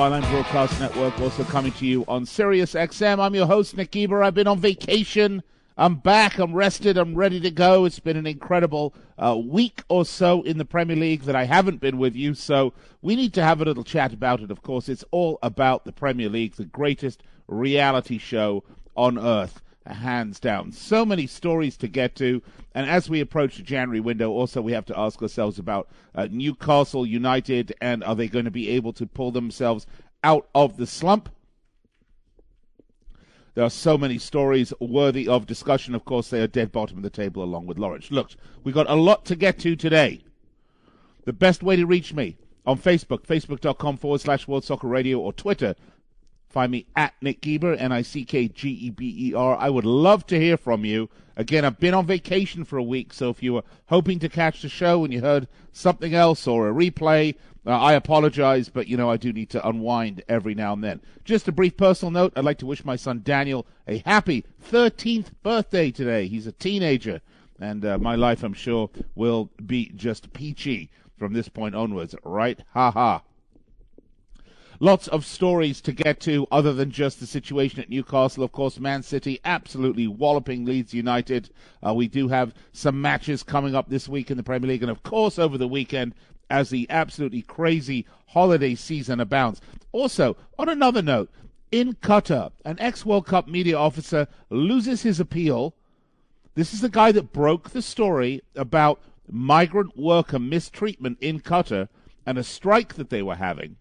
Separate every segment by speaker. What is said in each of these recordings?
Speaker 1: Byline Broadcast Network, also coming to you on Sirius XM. I'm your host, Nick Geber. I've been on vacation. I'm back. I'm rested. I'm ready to go. It's been an incredible uh, week or so in the Premier League that I haven't been with you, so we need to have a little chat about it. Of course, it's all about the Premier League, the greatest reality show on earth hands down. So many stories to get to, and as we approach the January window, also we have to ask ourselves about uh, Newcastle United and are they going to be able to pull themselves out of the slump? There are so many stories worthy of discussion. Of course, they are dead bottom of the table along with Norwich. Look, we've got a lot to get to today. The best way to reach me on Facebook, facebook.com forward slash World Soccer Radio, or Twitter, Find me at Nick Geber, N I C K G E B E R. I would love to hear from you. Again, I've been on vacation for a week, so if you were hoping to catch the show and you heard something else or a replay, uh, I apologize, but you know, I do need to unwind every now and then. Just a brief personal note I'd like to wish my son Daniel a happy 13th birthday today. He's a teenager, and uh, my life, I'm sure, will be just peachy from this point onwards, right? Ha ha. Lots of stories to get to other than just the situation at Newcastle. Of course, Man City absolutely walloping Leeds United. Uh, we do have some matches coming up this week in the Premier League, and of course, over the weekend as the absolutely crazy holiday season abounds. Also, on another note, in Qatar, an ex World Cup media officer loses his appeal. This is the guy that broke the story about migrant worker mistreatment in Qatar and a strike that they were having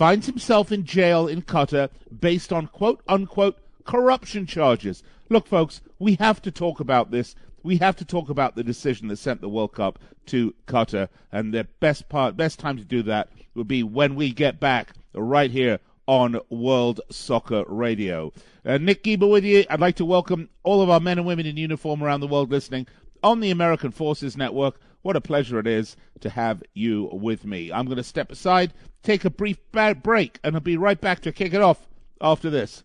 Speaker 1: finds himself in jail in Qatar based on quote unquote corruption charges. Look, folks, we have to talk about this. We have to talk about the decision that sent the World Cup to Qatar, and the best part, best time to do that would be when we get back right here on World Soccer Radio. Uh, Nick Geber with you. I'd like to welcome all of our men and women in uniform around the world listening on the American Forces Network. What a pleasure it is to have you with me. I'm going to step aside, take a brief break, and I'll be right back to kick it off after this.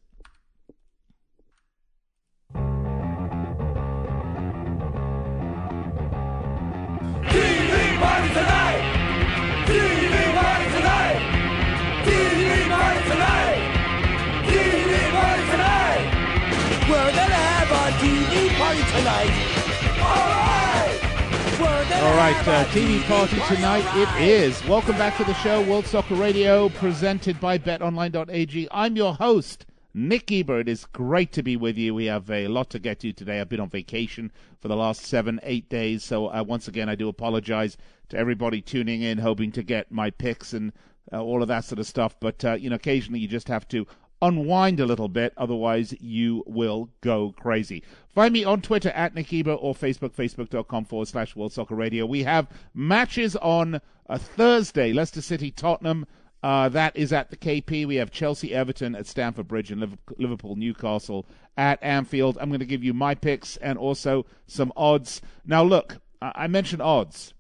Speaker 1: All right, uh, TV party tonight it is. Welcome back to the show, World Soccer Radio, presented by BetOnline.ag. I'm your host, Nick Geber. It is great to be with you. We have a lot to get to today. I've been on vacation for the last seven, eight days, so uh, once again, I do apologize to everybody tuning in, hoping to get my picks and uh, all of that sort of stuff. But uh, you know, occasionally you just have to unwind a little bit, otherwise you will go crazy. Find me on Twitter at Nick Geber or Facebook, facebook.com forward slash World Soccer Radio. We have matches on a Thursday, Leicester City, Tottenham. Uh, that is at the KP. We have Chelsea, Everton at Stamford Bridge, and Liverpool, Newcastle at Anfield. I'm going to give you my picks and also some odds. Now, look, I mentioned odds.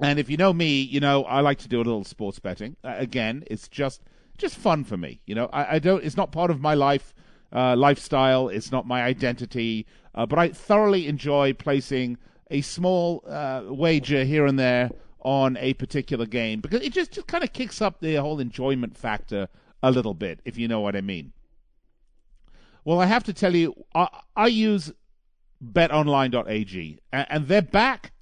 Speaker 1: And if you know me, you know I like to do a little sports betting. Uh, again, it's just just fun for me. You know, I, I don't. It's not part of my life uh, lifestyle. It's not my identity. Uh, but I thoroughly enjoy placing a small uh, wager here and there on a particular game because it just, just kind of kicks up the whole enjoyment factor a little bit, if you know what I mean. Well, I have to tell you, I, I use betonline.ag, and, and they're back,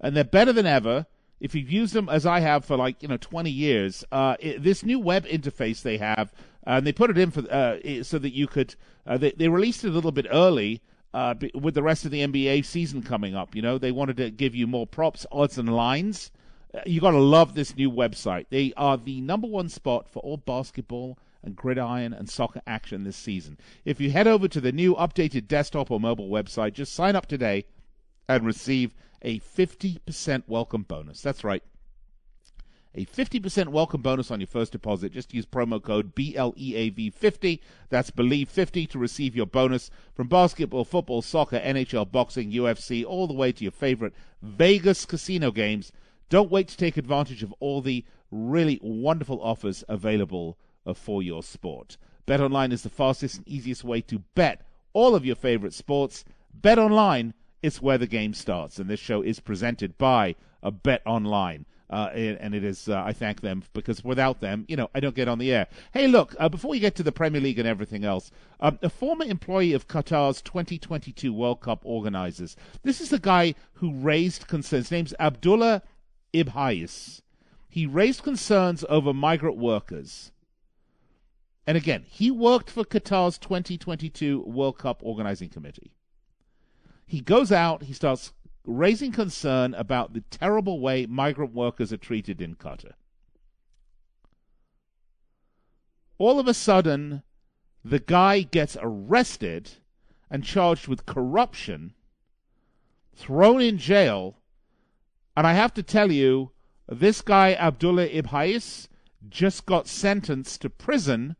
Speaker 1: and they're better than ever if you've used them as I have for like you know 20 years, uh, it, this new web interface they have, uh, and they put it in for uh, so that you could. Uh, they, they released it a little bit early uh, with the rest of the NBA season coming up. You know, they wanted to give you more props, odds, and lines. Uh, you got to love this new website. They are the number one spot for all basketball and gridiron and soccer action this season. If you head over to the new updated desktop or mobile website, just sign up today and receive a 50% welcome bonus. That's right. a 50% welcome bonus on your first deposit. Just use promo code BLEAV50. That's Believe50 to receive your bonus from basketball, football, soccer, NHL, boxing, UFC, all the way to your favorite Vegas casino games. Don't wait to take advantage of all the really wonderful offers available uh, for your sport. BetOnline is the fastest and easiest way to bet all of your favorite sports. BetOnline is where the game starts, and this show is presented by a BetOnline. Uh, and it is, uh, I thank them because without them, you know, I don't get on the air. Hey, look, uh, before we get to the Premier League and everything else, um, a former employee of Qatar's 2022 World Cup organizers. This is the guy who raised concerns. His name's Abdullah Ibhais. He raised concerns over migrant workers. And again, he worked for Qatar's 2022 World Cup organizing committee. He goes out, he starts raising concern about the terrible way migrant workers are treated in Qatar. All of a sudden, the guy gets arrested and charged with corruption, thrown in jail, and I have to tell you, this guy, Abdullah Ibhais, just got sentenced to prison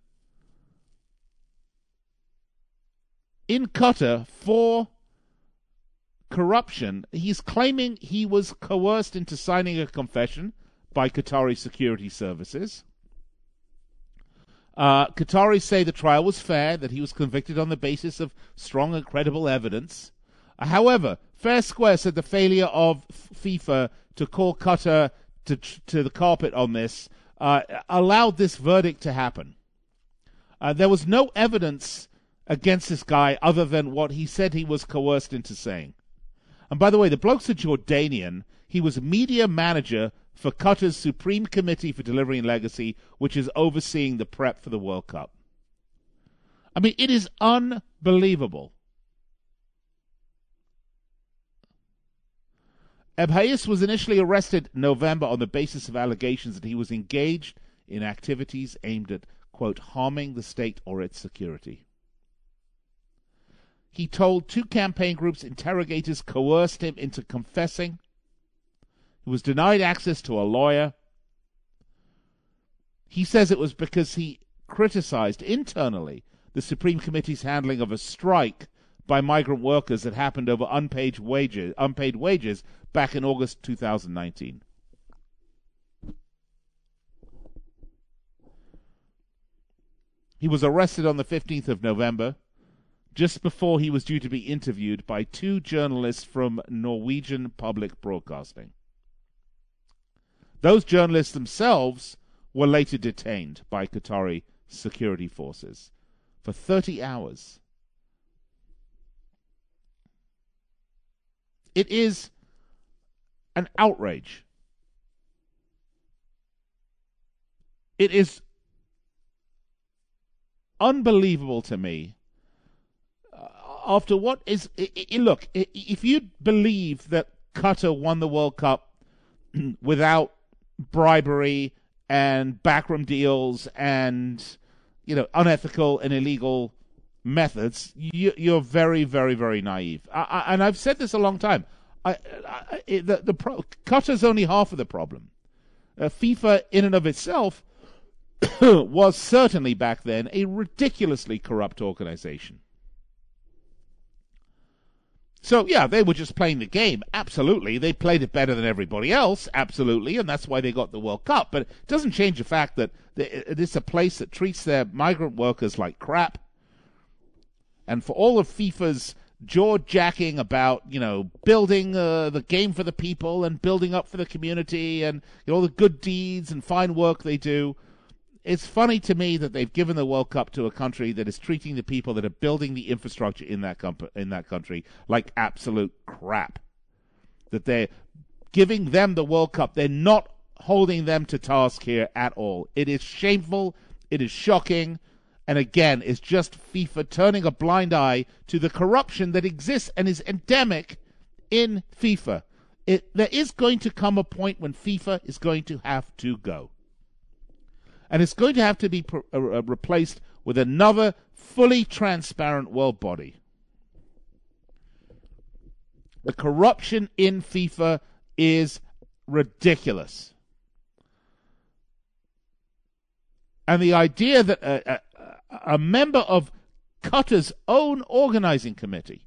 Speaker 1: in Qatar for corruption. He's claiming he was coerced into signing a confession by Qatari security services. Uh, Qataris say the trial was fair, that he was convicted on the basis of strong and credible evidence. Uh, however, Fair Square said the failure of FIFA to call Qatar to, to the carpet on this uh, allowed this verdict to happen. Uh, there was no evidence against this guy other than what he said he was coerced into saying. And by the way, the bloke's a Jordanian. He was media manager for Qatar's Supreme Committee for Delivery and Legacy, which is overseeing the prep for the World Cup. I mean, it is unbelievable. Ibhais was initially arrested in November on the basis of allegations that he was engaged in activities aimed at, quote, harming the state or its security. He told two campaign groups interrogators coerced him into confessing. He was denied access to a lawyer. He says it was because he criticized internally the Supreme Committee's handling of a strike by migrant workers that happened over unpaid wages, unpaid wages back in August 2019. He was arrested on the 15th of November just before he was due to be interviewed by two journalists from Norwegian Public Broadcasting. Those journalists themselves were later detained by Qatari security forces for 30 hours. It is an outrage. It is unbelievable to me after what is look, if you believe that Qatar won the World Cup without bribery and backroom deals and you know unethical and illegal methods, you, are very, very, very naive. I, I, and I've said this a long time. I, the the pro, Qatar's only half of the problem. Uh, FIFA, in and of itself, was certainly back then a ridiculously corrupt organization. So, yeah, they were just playing the game. Absolutely. They played it better than everybody else. Absolutely. And that's why they got the World Cup. But it doesn't change the fact that it is a place that treats their migrant workers like crap. And for all of FIFA's jaw jacking about, you know, building uh, the game for the people and building up for the community and you know, all the good deeds and fine work they do, it's funny to me that they've given the World Cup to a country that is treating the people that are building the infrastructure in that in that country like absolute crap. That they're giving them the World Cup. They're not holding them to task here at all. It is shameful. It is shocking. And again, it's just FIFA turning a blind eye to the corruption that exists and is endemic in FIFA. It, there is going to come a point when FIFA is going to have to go and it's going to have to be uh, uh, replaced with another fully transparent world body. The corruption in FIFA is ridiculous. And the idea that a, a, a member of Qatar's own organizing committee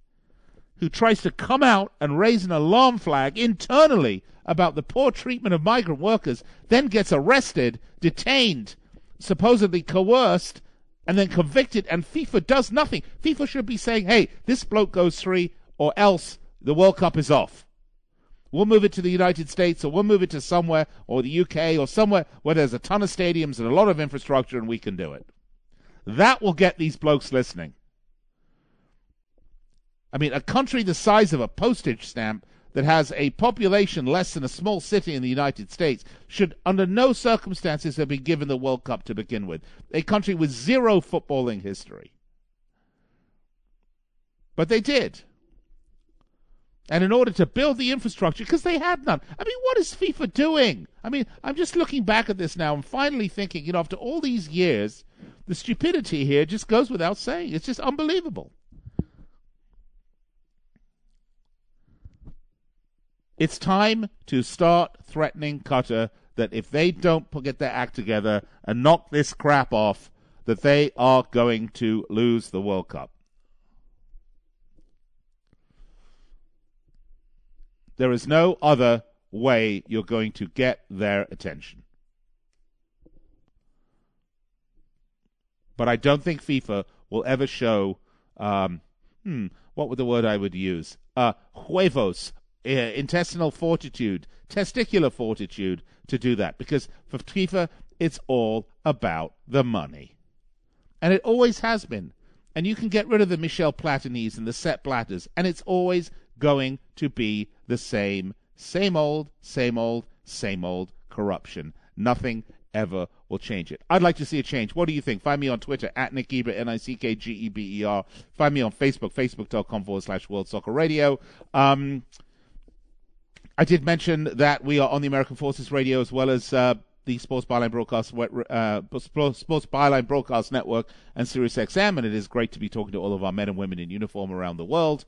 Speaker 1: who tries to come out and raise an alarm flag internally about the poor treatment of migrant workers, then gets arrested, detained, supposedly coerced, and then convicted, and FIFA does nothing. FIFA should be saying, hey, this bloke goes free, or else the World Cup is off. We'll move it to the United States, or we'll move it to somewhere, or the UK, or somewhere where there's a ton of stadiums and a lot of infrastructure, and we can do it. That will get these blokes listening. I mean, a country the size of a postage stamp that has a population less than a small city in the United States should, under no circumstances, have been given the World Cup to begin with. A country with zero footballing history. But they did. And in order to build the infrastructure, because they had none. I mean, what is FIFA doing? I mean, I'm just looking back at this now and finally thinking, you know, after all these years, the stupidity here just goes without saying. It's just unbelievable. It's time to start threatening Qatar that if they don't get their act together and knock this crap off, that they are going to lose the World Cup. There is no other way you're going to get their attention. But I don't think FIFA will ever show, um, hmm, what would the word I would use? Uh, huevos, uh, intestinal fortitude, testicular fortitude to do that. Because for FIFA, it's all about the money. And it always has been. And you can get rid of the Michel Platinis and the Sepp Blatters, and it's always going to be the same, same old, same old, same old corruption. Nothing ever will change it. I'd like to see a change. What do you think? Find me on Twitter at Nick Geber, N I C K G E B E R. Find me on Facebook, facebook.com forward slash World Soccer Radio. Um, I did mention that we are on the American Forces Radio as well as uh, the Sports Byline Broadcast uh, Sports Byline Broadcast Network and Sirius XM, and it is great to be talking to all of our men and women in uniform around the world.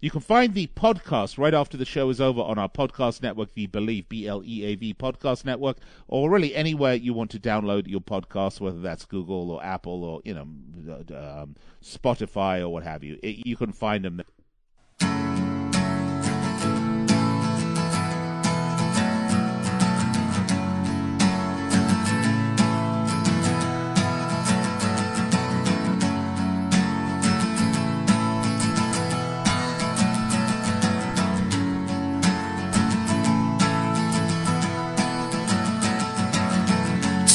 Speaker 1: You can find the podcast right after the show is over on our podcast network, the Believe B L E A V podcast network, or really anywhere you want to download your podcast, whether that's Google or Apple or you know um, Spotify or what have you. It, you can find them.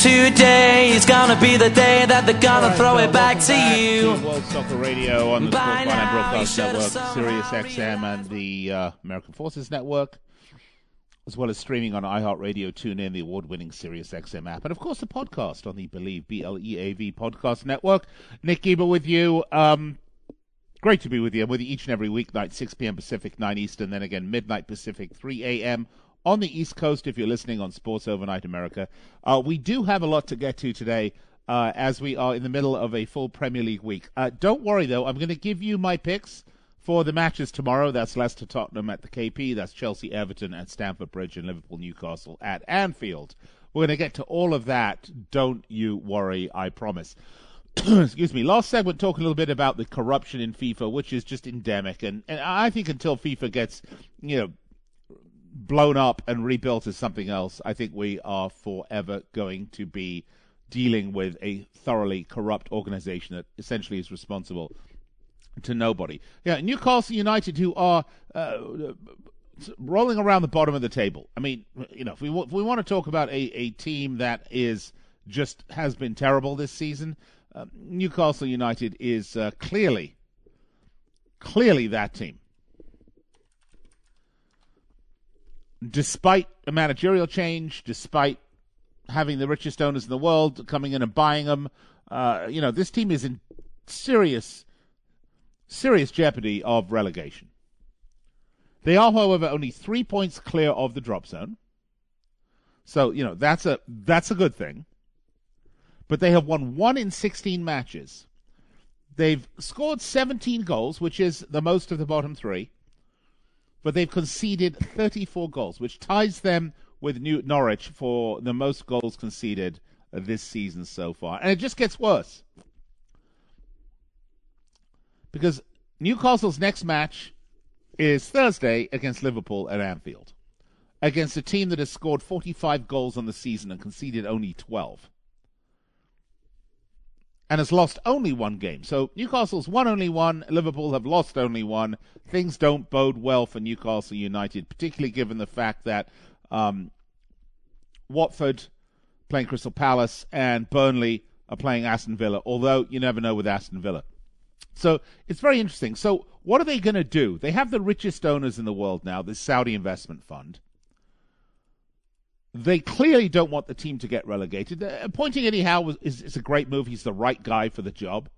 Speaker 1: Today is gonna be the day that they're gonna right, throw it back to you. To World Soccer Radio on the By Sports Broadcast Network, Sirius XM, and the uh, American Forces Network, as well as streaming on iHeartRadio, TuneIn, the award-winning Sirius XM app, and of course the podcast on the Believe B L E A V Podcast Network. Nick Geber with you. Um, great to be with you. I'm with you each and every weeknight, 6 p.m. Pacific, 9 Eastern, then again midnight Pacific, 3 a.m on the East Coast if you're listening on Sports Overnight America. Uh, we do have a lot to get to today uh, as we are in the middle of a full Premier League week. Uh, don't worry, though. I'm going to give you my picks for the matches tomorrow. That's Leicester Tottenham at the KP. That's Chelsea Everton at Stamford Bridge and Liverpool Newcastle at Anfield. We're going to get to all of that. Don't you worry, I promise. Excuse me. Last segment, talking a little bit about the corruption in FIFA, which is just endemic, and, and I think until FIFA gets, you know, blown up and rebuilt as something else, I think we are forever going to be dealing with a thoroughly corrupt organization that essentially is responsible to nobody. Yeah, Newcastle United, who are uh, rolling around the bottom of the table. I mean, you know, if we if we want to talk about a, a team that is just has been terrible this season, uh, Newcastle United is uh, clearly clearly that team. Despite a managerial change, despite having the richest owners in the world coming in and buying them, uh, you know, this team is in serious, serious jeopardy of relegation. They are, however, only three points clear of the drop zone. So, you know, that's a that's a good thing. But they have won one in 16 matches. They've scored 17 goals, which is the most of the bottom three but they've conceded 34 goals, which ties them with New Norwich for the most goals conceded this season so far. And it just gets worse. Because Newcastle's next match is Thursday against Liverpool at Anfield, against a team that has scored 45 goals on the season and conceded only 12 and has lost only one game. So Newcastle's won only one, Liverpool have lost only one. Things don't bode well for Newcastle United, particularly given the fact that um, Watford playing Crystal Palace and Burnley are playing Aston Villa, although you never know with Aston Villa. So it's very interesting. So what are they going to do? They have the richest owners in the world now, the Saudi investment fund. They clearly don't want the team to get relegated. Uh, appointing Eddie Howe is, is a great move. He's the right guy for the job.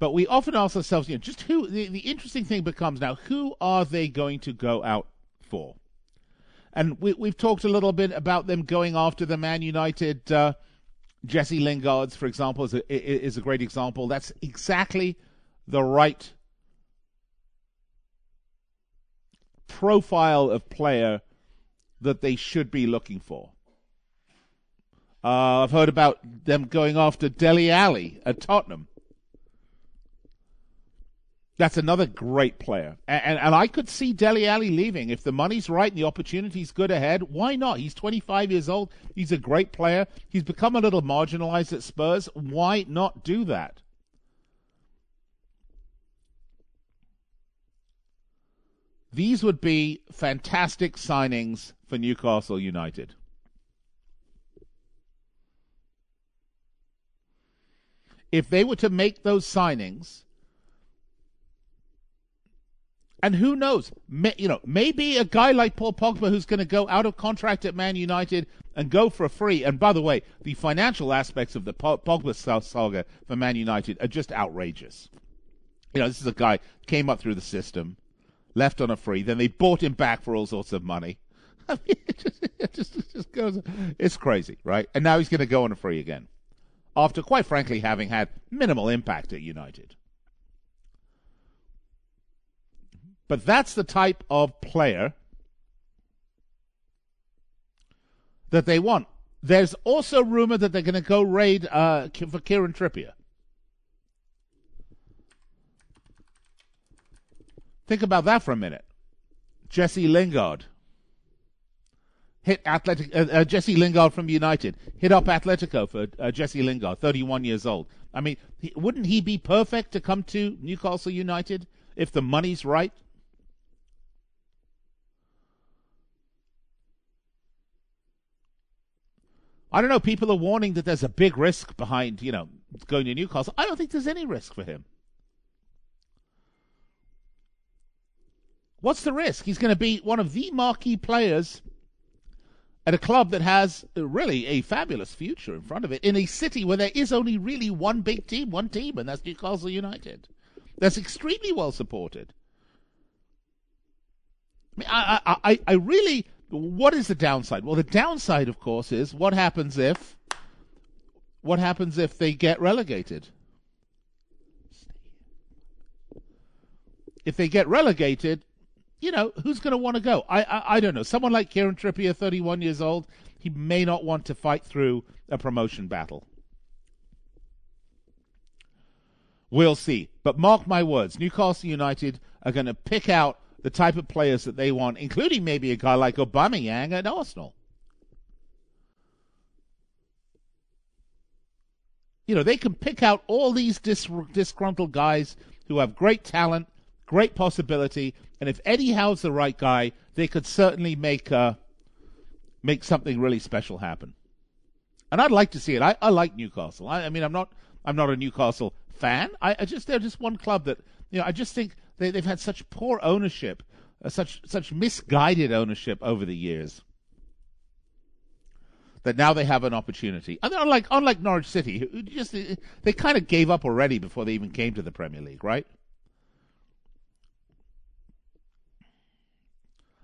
Speaker 1: But we often ask ourselves, you know, just who. The, the interesting thing becomes now, who are they going to go out for? And we, we've talked a little bit about them going after the Man United. Uh, Jesse Lingard's, for example, is a, is a great example. That's exactly the right profile of player that they should be looking for. Uh, I've heard about them going after Dele Alli at Tottenham. That's another great player. And, and, and, I could see Dele Alli leaving. If the money's right and the opportunity's good ahead, why not? He's 25 years old. He's a great player. He's become a little marginalized at Spurs. Why not do that? These would be fantastic signings for Newcastle United. If they were to make those signings, and who knows, may, you know, maybe a guy like Paul Pogba who's going to go out of contract at Man United and go for a free. And by the way, the financial aspects of the Pogba saga for Man United are just outrageous. You know, this is a guy came up through the system left on a free. Then they bought him back for all sorts of money. I mean, it just, it just, it just goes. It's crazy, right? And now he's going to go on a free again, after quite frankly having had minimal impact at United. But that's the type of player that they want. There's also rumor that they're going to go raid uh, for Kieran Trippier. Think about that for a minute. Jesse Lingard hit Athletic. Uh, uh, Jesse Lingard from United hit up Atletico for uh, Jesse Lingard, 31 years old. I mean, he, wouldn't he be perfect to come to Newcastle United if the money's right? I don't know. People are warning that there's a big risk behind, you know, going to Newcastle. I don't think there's any risk for him. What's the risk? He's going to be one of the marquee players at a club that has really a fabulous future in front of it in a city where there is only really one big team, one team, and that's Newcastle United. That's extremely well supported. I mean, I, I, I really, what is the downside? Well, the downside, of course, is what happens if, what happens if they get relegated? If they get relegated, you know, who's going to want to go? I, I, I don't know. Someone like Kieran Trippier, 31 years old, he may not want to fight through a promotion battle. We'll see. But mark my words, Newcastle United are going to pick out the type of players that they want, including maybe a guy like Aubameyang at Arsenal. You know, they can pick out all these dis- disgruntled guys who have great talent great possibility. And if Eddie Howe's the right guy, they could certainly make uh, make something really special happen. And I'd like to see it. I, I like Newcastle. I, I mean, I'm not I'm not a Newcastle fan. I, I, just they're just one club that you know. I just think they, they've had such poor ownership, uh, such such misguided ownership over the years. That now they have an opportunity. And unlike unlike Norwich City, who just they kind of gave up already before they even came to the Premier League, right?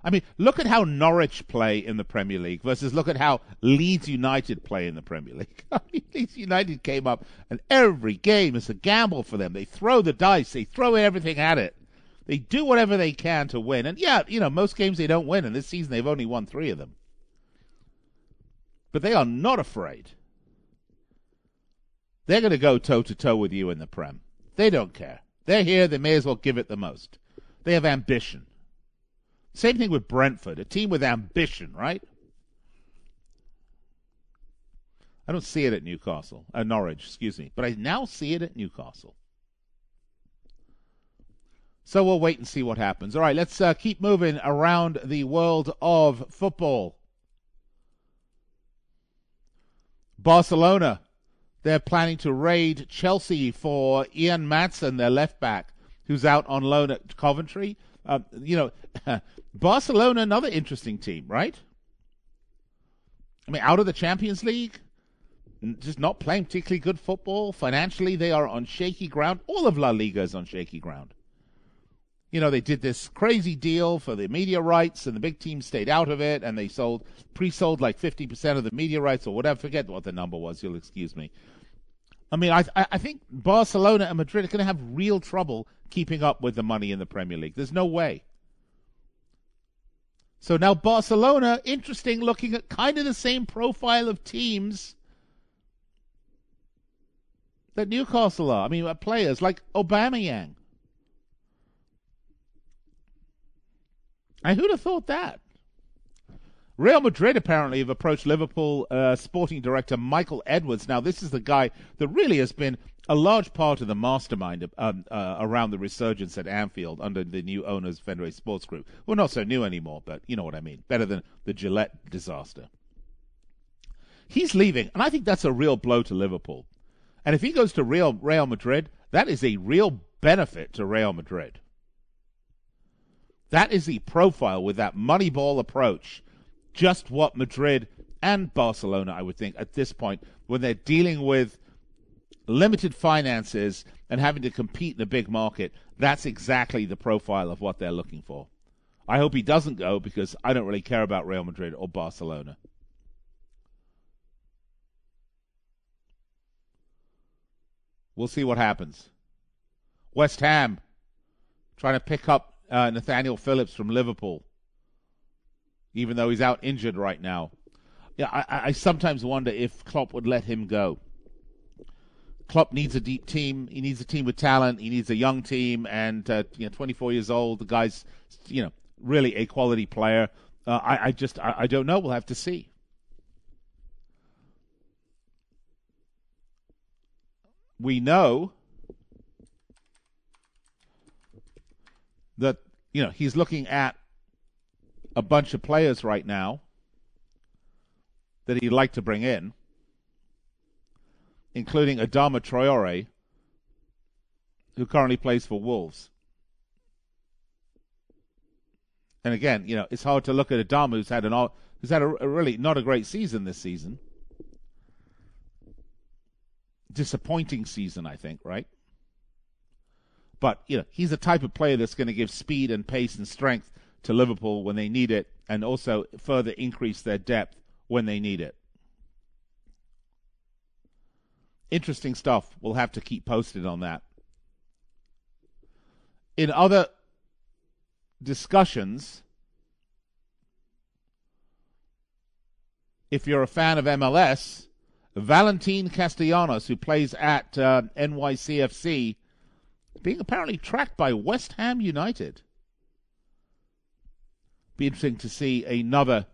Speaker 1: I mean, look at how Norwich play in the Premier League versus look at how Leeds United play in the Premier League. I mean, Leeds United came up, and every game is a gamble for them. They throw the dice, they throw everything at it. They do whatever they can to win. And yeah, you know, most games they don't win, and this season they've only won three of them. But they are not afraid They're going to go toe to toe with you in the Prem. They don't care. They're here. They may as well give it the most. They have ambition. Same thing with Brentford, a team with ambition, right? I don't see it at Newcastle, uh, Norwich, excuse me, but I now see it at Newcastle. So we'll wait and see what happens. All right, let's uh, keep moving around the world of football. Barcelona, they're planning to raid Chelsea for Ian Maatsen, their left back, who's out on loan at Coventry. Uh, you know, Barcelona, another interesting team, right? I mean, out of the Champions League, just not playing particularly good football. Financially, they are on shaky ground. All of La Liga is on shaky ground you know, they did this crazy deal for the media rights, and the big team stayed out of it, and they sold pre-sold like fifty percent of the media rights or whatever. Forget what the number was. You'll excuse me. I mean, I I think Barcelona and Madrid are going to have real trouble keeping up with the money in the Premier League. There's no way. So now Barcelona, interesting, looking at kind of the same profile of teams that Newcastle are. I mean, uh, players like Aubameyang. And who'd have thought that? Real Madrid apparently have approached Liverpool uh, sporting director Michael Edwards. Now, this is the guy that really has been a large part of the mastermind um, uh, around the resurgence at Anfield under the new owners, Fenway Sports Group. Well, not so new anymore, but you know what I mean. Better than the Gillett disaster. He's leaving, and I think that's a real blow to Liverpool. And if he goes to Real Real Madrid, that is a real benefit to Real Madrid. That is the profile with that Moneyball approach. Just what Madrid and Barcelona, I would think, at this point, when they're dealing with limited finances and having to compete in a big market, that's exactly the profile of what they're looking for. I hope he doesn't go because I don't really care about Real Madrid or Barcelona. We'll see what happens. West Ham trying to pick up uh, Nathaniel Phillips from Liverpool, even though he's out injured right now. Yeah, I, I sometimes wonder if Klopp would let him go. Klopp needs a deep team. He needs a team with talent. He needs a young team, and uh, you know, 24 years old. The guy's, you know, really a quality player. Uh, I, I, just, I, I don't know. We'll have to see. We know that you know he's looking at a bunch of players right now that he'd like to bring in, including Adama Traore, who currently plays for Wolves. And again, you know, it's hard to look at Adama, who's had an who's had a, a really not a great season this season. Disappointing season, I think, right? But you know, he's the type of player that's going to give speed and pace and strength to Liverpool when they need it, and also further increase their depth when they need it. Interesting stuff. We'll have to keep posted on that. In other discussions, if you're a fan of MLS, Valentin Castellanos, who plays at uh, NYCFC, being apparently tracked by West Ham United. Be interesting to see another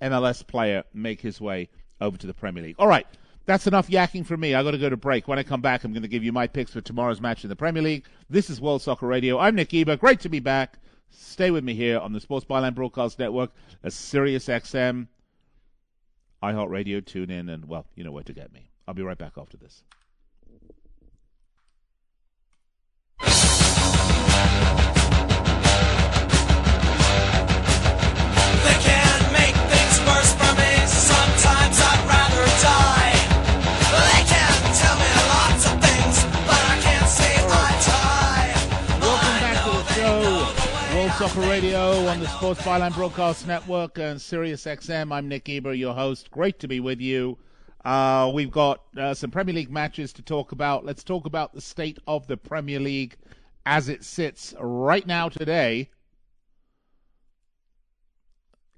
Speaker 1: MLS player make his way over to the Premier League. All right, that's enough yakking from me. I've got to go to break. When I come back, I'm going to give you my picks for tomorrow's match in the Premier League. This is World Soccer Radio. I'm Nick Geber. Great to be back. Stay with me here on the Sports Byline Broadcast Network, a Sirius XM, iHeartRadio, tune in, and well, you know where to get me. I'll be right back after this. Soccer Radio on the Sports Byline Broadcast Network and Sirius XM. I'm Nick Geber, your host. Great to be with you. Uh, we've got uh, some Premier League matches to talk about. Let's talk about the state of the Premier League as it sits right now today.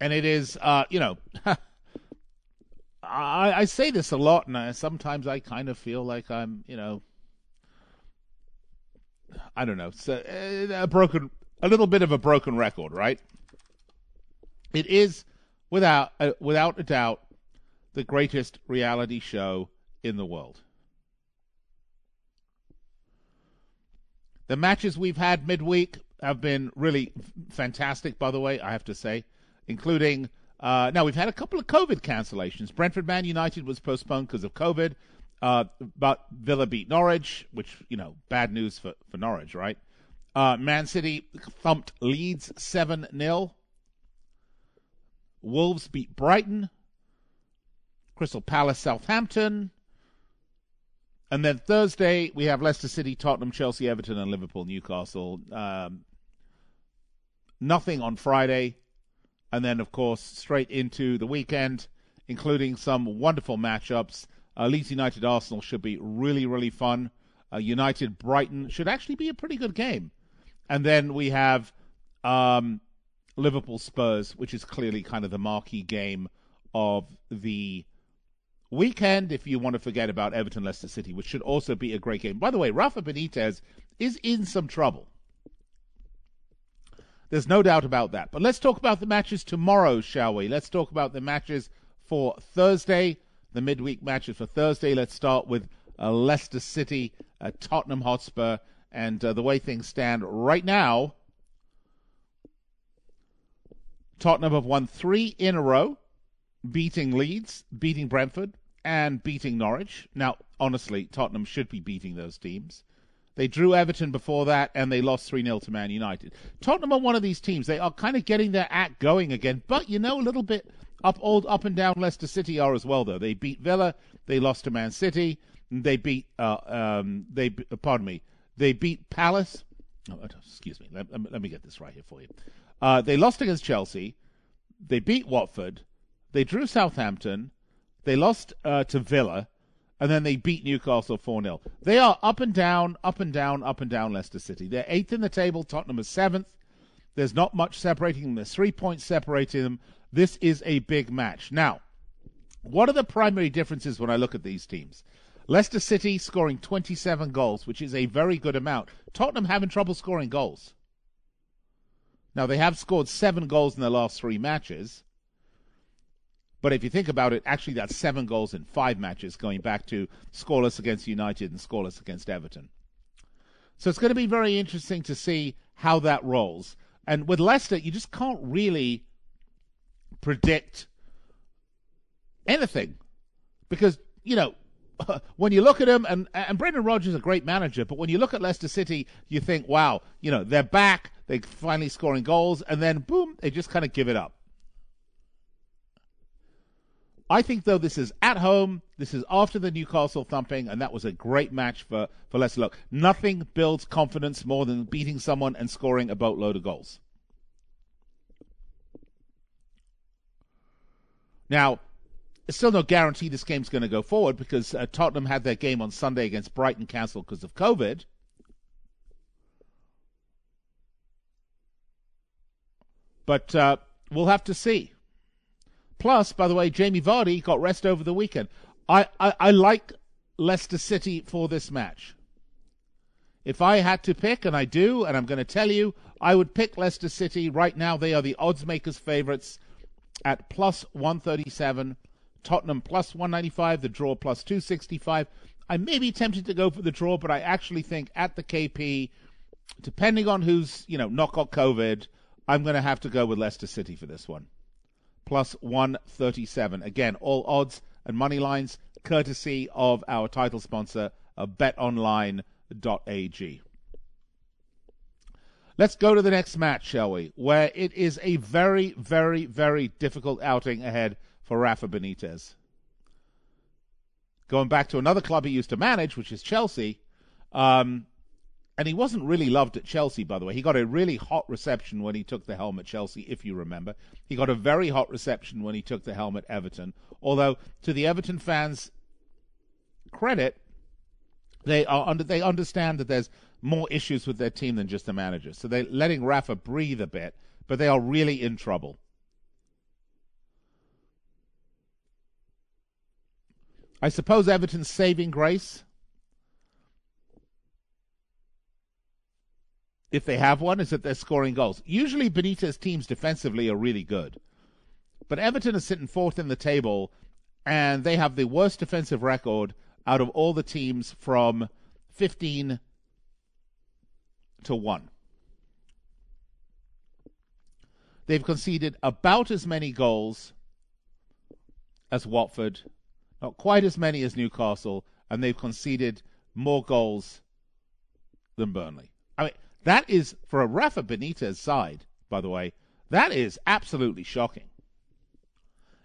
Speaker 1: And it is, uh, you know, I, I say this a lot, and I, sometimes I kind of feel like I'm, you know, I don't know, so, uh, a broken, a little bit of a broken record, right? It is without uh, without a doubt the greatest reality show in the world. The matches we've had midweek have been really f- fantastic, by the way, I have to say, including. Uh, now, we've had a couple of COVID cancellations. Brentford Man United was postponed because of COVID, uh, but Villa beat Norwich, which, you know, bad news for, for Norwich, right? Uh, Man City thumped Leeds 7 0. Wolves beat Brighton. Crystal Palace, Southampton. And then Thursday, we have Leicester City, Tottenham, Chelsea, Everton, and Liverpool, Newcastle. Um, nothing on Friday. And then, of course, straight into the weekend, including some wonderful matchups. Uh, Leeds United Arsenal should be really, really fun. Uh, United Brighton should actually be a pretty good game. And then we have um, Liverpool Spurs, which is clearly kind of the marquee game of the weekend. If you want to forget about Everton Leicester City, which should also be a great game. By the way, Rafa Benitez is in some trouble. There's no doubt about that. But let's talk about the matches tomorrow, shall we? Let's talk about the matches for Thursday, the midweek matches for Thursday. Let's start with uh, Leicester City, uh, Tottenham Hotspur, and uh, the way things stand right now. Tottenham have won three in a row, beating Leeds, beating Brentford, and beating Norwich. Now, honestly, Tottenham should be beating those teams. They drew Everton before that, and they lost 3 0 to Man United. Tottenham are one of these teams. They are kind of getting their act going again, but you know, a little bit up old up and down Leicester City are as well, though. They beat Villa, they lost to Man City, they beat, uh, um, they, pardon me, they beat Palace. Oh, excuse me, let, let me get this right here for you. Uh, they lost against Chelsea. They beat Watford. They drew Southampton. They lost uh, to Villa. And then they beat Newcastle 4 0. They are up and down, up and down, up and down Leicester City. They're eighth in the table. Tottenham is seventh. There's not much separating them. There's three points separating them. This is a big match. Now, what are the primary differences when I look at these teams? Leicester City scoring 27 goals, which is a very good amount. Tottenham having trouble scoring goals. Now, they have scored seven goals in their last three matches. But if you think about it, actually, that's seven goals in five matches, going back to scoreless against United and scoreless against Everton. So it's going to be very interesting to see how that rolls. And with Leicester, you just can't really predict anything because, you know, when you look at them, and, and Brendan Rodgers is a great manager, but when you look at Leicester City, you think, wow, you know, they're back, they're finally scoring goals, and then boom, they just kind of give it up. I think, though, this is at home. This is after the Newcastle thumping, and that was a great match for, for Leicester. Look, nothing builds confidence more than beating someone and scoring a boatload of goals. Now, it's still no guarantee this game's going to go forward because uh, Tottenham had their game on Sunday against Brighton cancelled because of COVID. But uh, we'll have to see. Plus, by the way, Jamie Vardy got rest over the weekend. I, I, I like Leicester City for this match. If I had to pick, and I do, and I'm going to tell you, I would pick Leicester City. Right now, they are the odds makers' favorites at plus 137. Tottenham plus 195, the draw plus 265. I may be tempted to go for the draw, but I actually think at the KP, depending on who's, you know, not got COVID, I'm going to have to go with Leicester City for this one. Plus 137. Again, all odds and money lines courtesy of our title sponsor, uh, betonline.ag. Let's go to the next match, shall we? Where it is a very, very, very difficult outing ahead for Rafa Benitez. Going back to another club he used to manage, which is Chelsea, um, and he wasn't really loved at Chelsea, by the way. He got a really hot reception when he took the helm at Chelsea, if you remember. He got a very hot reception when he took the helm at Everton. Although, to the Everton fans' credit, they are under, they understand that there's more issues with their team than just the manager. So they're letting Rafa breathe a bit, but they are really in trouble. I suppose Everton's saving grace, if they have one, is that they're scoring goals. Usually, Benitez teams defensively are really good. But Everton is sitting fourth in the table, and they have the worst defensive record out of all the teams from 15 to 1. They've conceded about as many goals as Watford, not quite as many as Newcastle, and they've conceded more goals than Burnley. I mean, that is, for a Rafa Benitez side, by the way, that is absolutely shocking.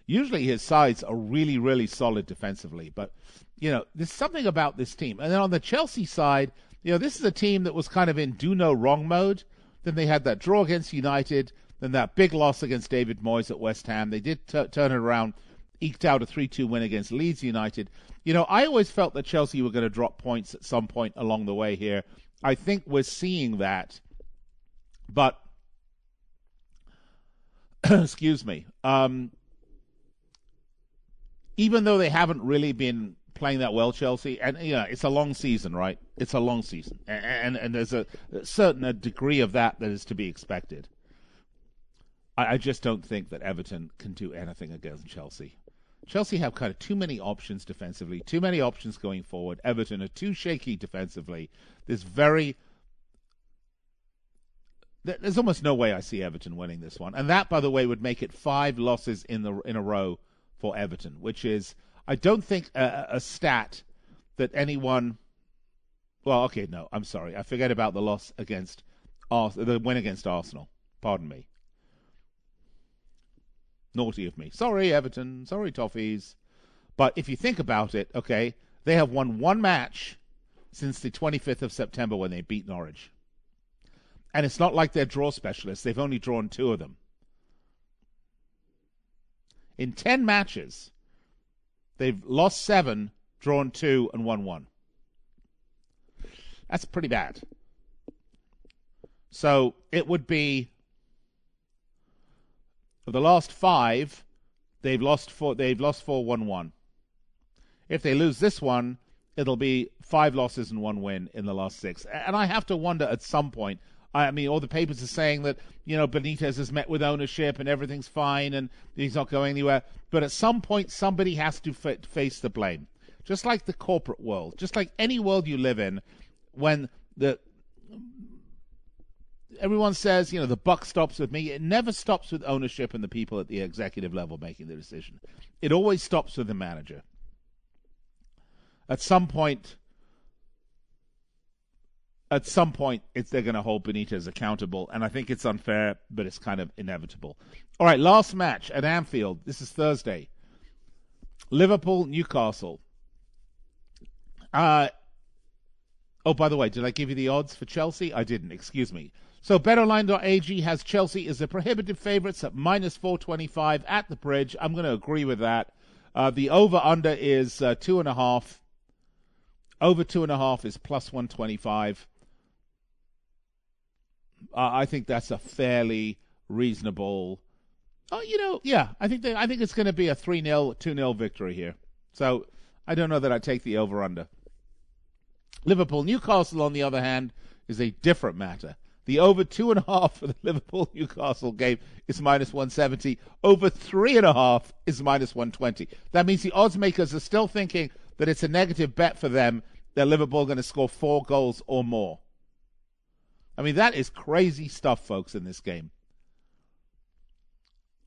Speaker 1: Usually his sides are really, really solid defensively, but, you know, there's something about this team. And then on the Chelsea side, you know, this is a team that was kind of in do no wrong mode. Then they had that draw against United, then that big loss against David Moyes at West Ham. They did t- turn it around, eked out a 3 2 win against Leeds United. You know, I always felt that Chelsea were going to drop points at some point along the way here. I think we're seeing that. But, excuse me, um, even though they haven't really been playing that well, Chelsea, and you know, it's a long season, right? It's a long season, and and, and there's a, certain a degree of that that is to be expected. I just don't think that Everton can do anything against Chelsea. Chelsea have kind of too many options defensively, too many options going forward. Everton are too shaky defensively. There's very there's almost no way I see Everton winning this one, and that, by the way, would make it five losses in the in a row for Everton, which is I don't think a, a stat that anyone. Well, okay, no, I'm sorry, I forget about the loss against the win against Arsenal. Pardon me. Naughty of me. Sorry, Everton. Sorry, Toffees. But if you think about it, okay, they have won one match since the 25th of September when they beat Norwich. And it's not like they're draw specialists. They've only drawn two of them. In 10 matches, they've lost seven, drawn two, and won one. That's pretty bad. So it would be of the last five, they've lost four. They've lost four, one, one. If they lose this one, it'll be five losses and one win in the last six. And I have to wonder at some point. I mean, all the papers are saying that you know Benitez has met with ownership and everything's fine and he's not going anywhere. But at some point, somebody has to f- face the blame. Just like the corporate world, just like any world you live in, when the everyone says, you know, the buck stops with me. It never stops with ownership and the people at the executive level making the decision. It always stops with the manager. At some point, at some point, it's they're going to hold Benitez accountable, and I think it's unfair, but it's kind of inevitable. All right, last match at Anfield. This is Thursday. Liverpool, Newcastle. Uh, oh, by the way, did I give you the odds for Chelsea? I didn't. Excuse me. So BetOnline.ag has Chelsea as the prohibitive favourites at minus 425 at the bridge. I'm going to agree with that. Uh, the over under is uh, two and a half. Over two and a half is plus 125. Uh, I think that's a fairly reasonable. Oh, you know, yeah, I think they, I think it's going to be a three 0 two 0 victory here. So I don't know that I take the over under. Liverpool, Newcastle, on the other hand, is a different matter. The over two and a half for the Liverpool Newcastle game is minus 170. Over three and a half is minus 120. That means the odds makers are still thinking that it's a negative bet for them that Liverpool are going to score four goals or more. I mean, that is crazy stuff, folks, in this game.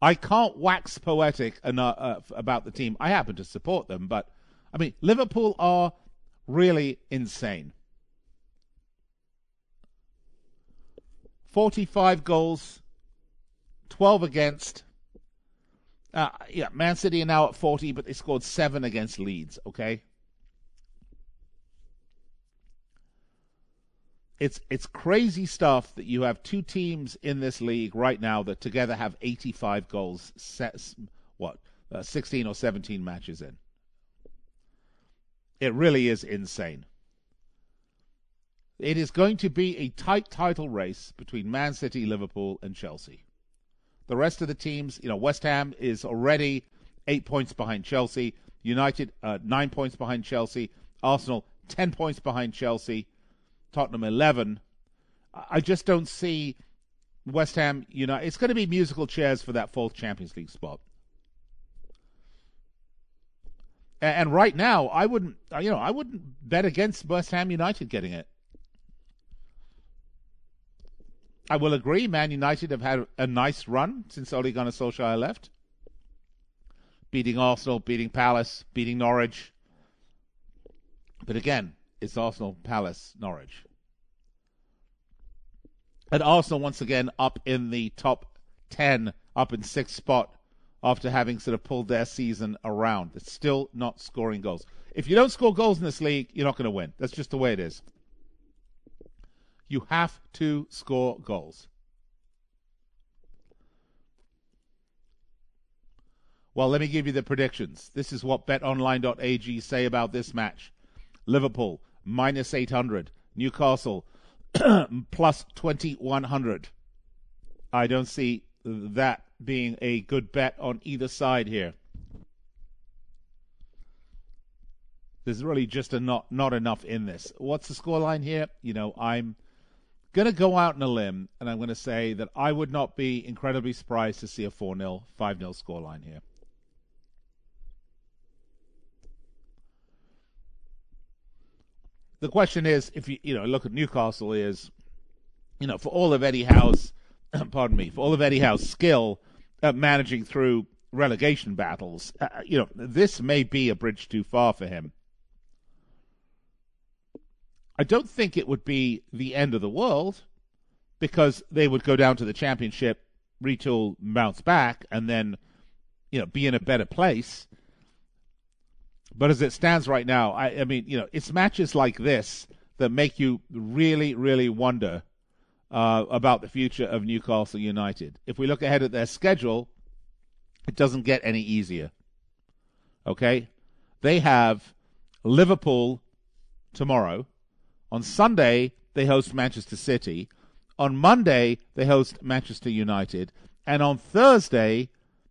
Speaker 1: I can't wax poetic enough, uh, about the team. I happen to support them, but I mean, Liverpool are really insane. 45 goals, 12 against. Uh, yeah, Man City are now at 40, but they scored seven against Leeds, okay? It's it's crazy stuff that you have two teams in this league right now that together have 85 goals, set, what, uh, 16 or 17 matches in. It really is insane. It is going to be a tight title race between Man City, Liverpool, and Chelsea. The rest of the teams, you know, West Ham is already eight points behind Chelsea. United uh, nine points behind Chelsea. Arsenal ten points behind Chelsea. Tottenham eleven. I I just don't see West Ham you know, It's going to be musical chairs for that fourth Champions League spot. And right now, I wouldn't, you know, I wouldn't bet against West Ham United getting it. I will agree, Man United have had a nice run since Ole Gunnar Solskjaer left. Beating Arsenal, beating Palace, beating Norwich. But again, it's Arsenal, Palace, Norwich. And Arsenal once again up in the top 10, up in sixth spot after having sort of pulled their season around. It's still not scoring goals. If you don't score goals in this league, you're not going to win. That's just the way it is. You have to score goals. Well, let me give you the predictions. This is what betonline.ag say about this match. Liverpool minus 800, Newcastle plus 2100. I don't see that being a good bet on either side here. There's really just a not not enough in this. What's the scoreline here? You know, I'm going to go out on a limb and I'm going to say that I would not be incredibly surprised to see a 4-0, 5-0 scoreline here. The question is if you you know look at Newcastle is you know for all of Eddie Howe's pardon me for all of Eddie Howe's skill at managing through relegation battles uh, you know this may be a bridge too far for him I don't think it would be the end of the world because they would go down to the championship, retool, bounce back, and then, you know, be in a better place. But as it stands right now, I, I mean, you know, it's matches like this that make you really, really wonder uh, about the future of Newcastle United. If we look ahead at their schedule, it doesn't get any easier. Okay? They have Liverpool tomorrow. On Sunday, they host Manchester City. On Monday, they host Manchester United. And on Thursday,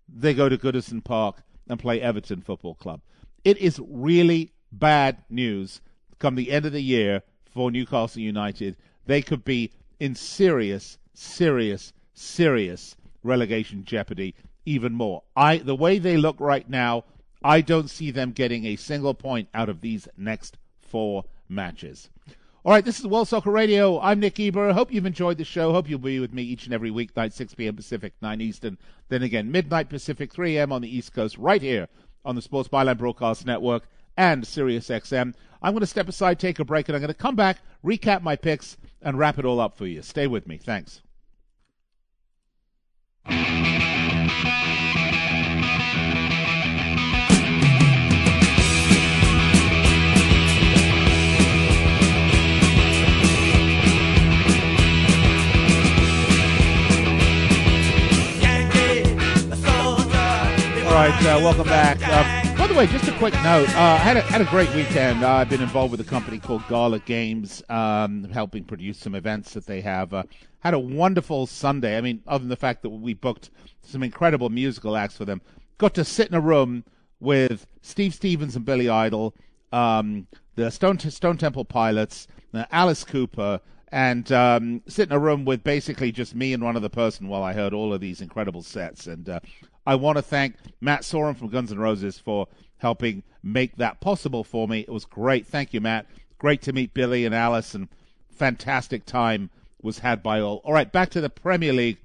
Speaker 1: they go to Goodison Park and play Everton Football Club. It is really bad news come the end of the year for Newcastle United. They could be in serious, serious, serious relegation jeopardy even more. I the way they look right now, I don't see them getting a single point out of these next four matches. All right, this is World Soccer Radio. I'm Nick Geber. Hope you've enjoyed the show. Hope you'll be with me each and every weeknight, 6 p.m. Pacific, 9 Eastern. Then again, midnight Pacific, 3 a.m. on the East Coast, right here on the Sports Byline Broadcast Network and Sirius XM. I'm going to step aside, take a break, and I'm going to come back, recap my picks, and wrap it all up for you. Stay with me. Thanks. Right, uh, welcome back. Uh, by the way, just a quick note. Uh, I had a, had a great weekend. Uh, I've been involved with a company called Gala Games, um, helping produce some events that they have. Uh, had a wonderful Sunday. I mean, other than the fact that we booked some incredible musical acts for them, got to sit in a room with Steve Stevens and Billy Idol, um, the Stone Stone Temple Pilots, Alice Cooper, and um, sit in a room with basically just me and one other person while I heard all of these incredible sets. And uh, I want to thank Matt Sorum from Guns N' Roses for helping make that possible for me. It was great. Thank you, Matt. Great to meet Billy and Alice, and fantastic time was had by all. All right, back to the Premier League.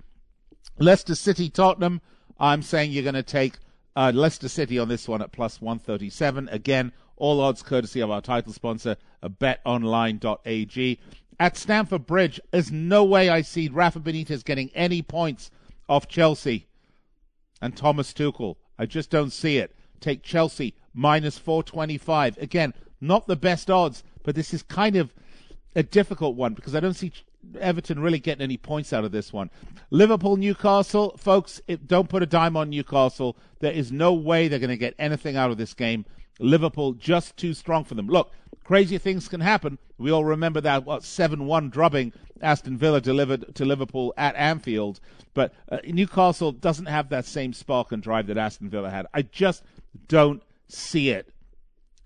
Speaker 1: Leicester City, Tottenham. I'm saying you're going to take uh, Leicester City on this one at plus 137. Again, all odds courtesy of our title sponsor, betonline.ag. At Stamford Bridge, there's no way I see Rafa Benitez getting any points off Chelsea and Thomas Tuchel. I just don't see it. Take Chelsea minus 425. Again, not the best odds, but this is kind of a difficult one because I don't see Everton really getting any points out of this one. Liverpool, Newcastle, folks, it, don't put a dime on Newcastle. There is no way they're going to get anything out of this game. Liverpool just too strong for them. Look, crazy things can happen. We all remember that what seven one drubbing Aston Villa delivered to Liverpool at Anfield, but uh, Newcastle doesn't have that same spark and drive that Aston Villa had. I just don't see it.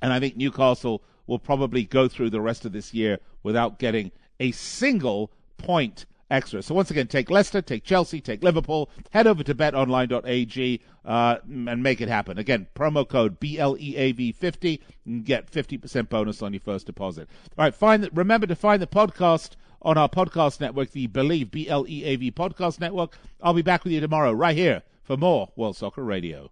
Speaker 1: And I think Newcastle will probably go through the rest of this year without getting a single point extra. So once again, take Leicester, take Chelsea, take Liverpool. Head over to betonline.ag uh, and make it happen. Again, promo code BLEAV50 and get 50% bonus on your first deposit. All right, find the, remember to find the podcast on our podcast network, the Bleav B L E A V podcast network. I'll be back with you tomorrow right here for more World Soccer Radio.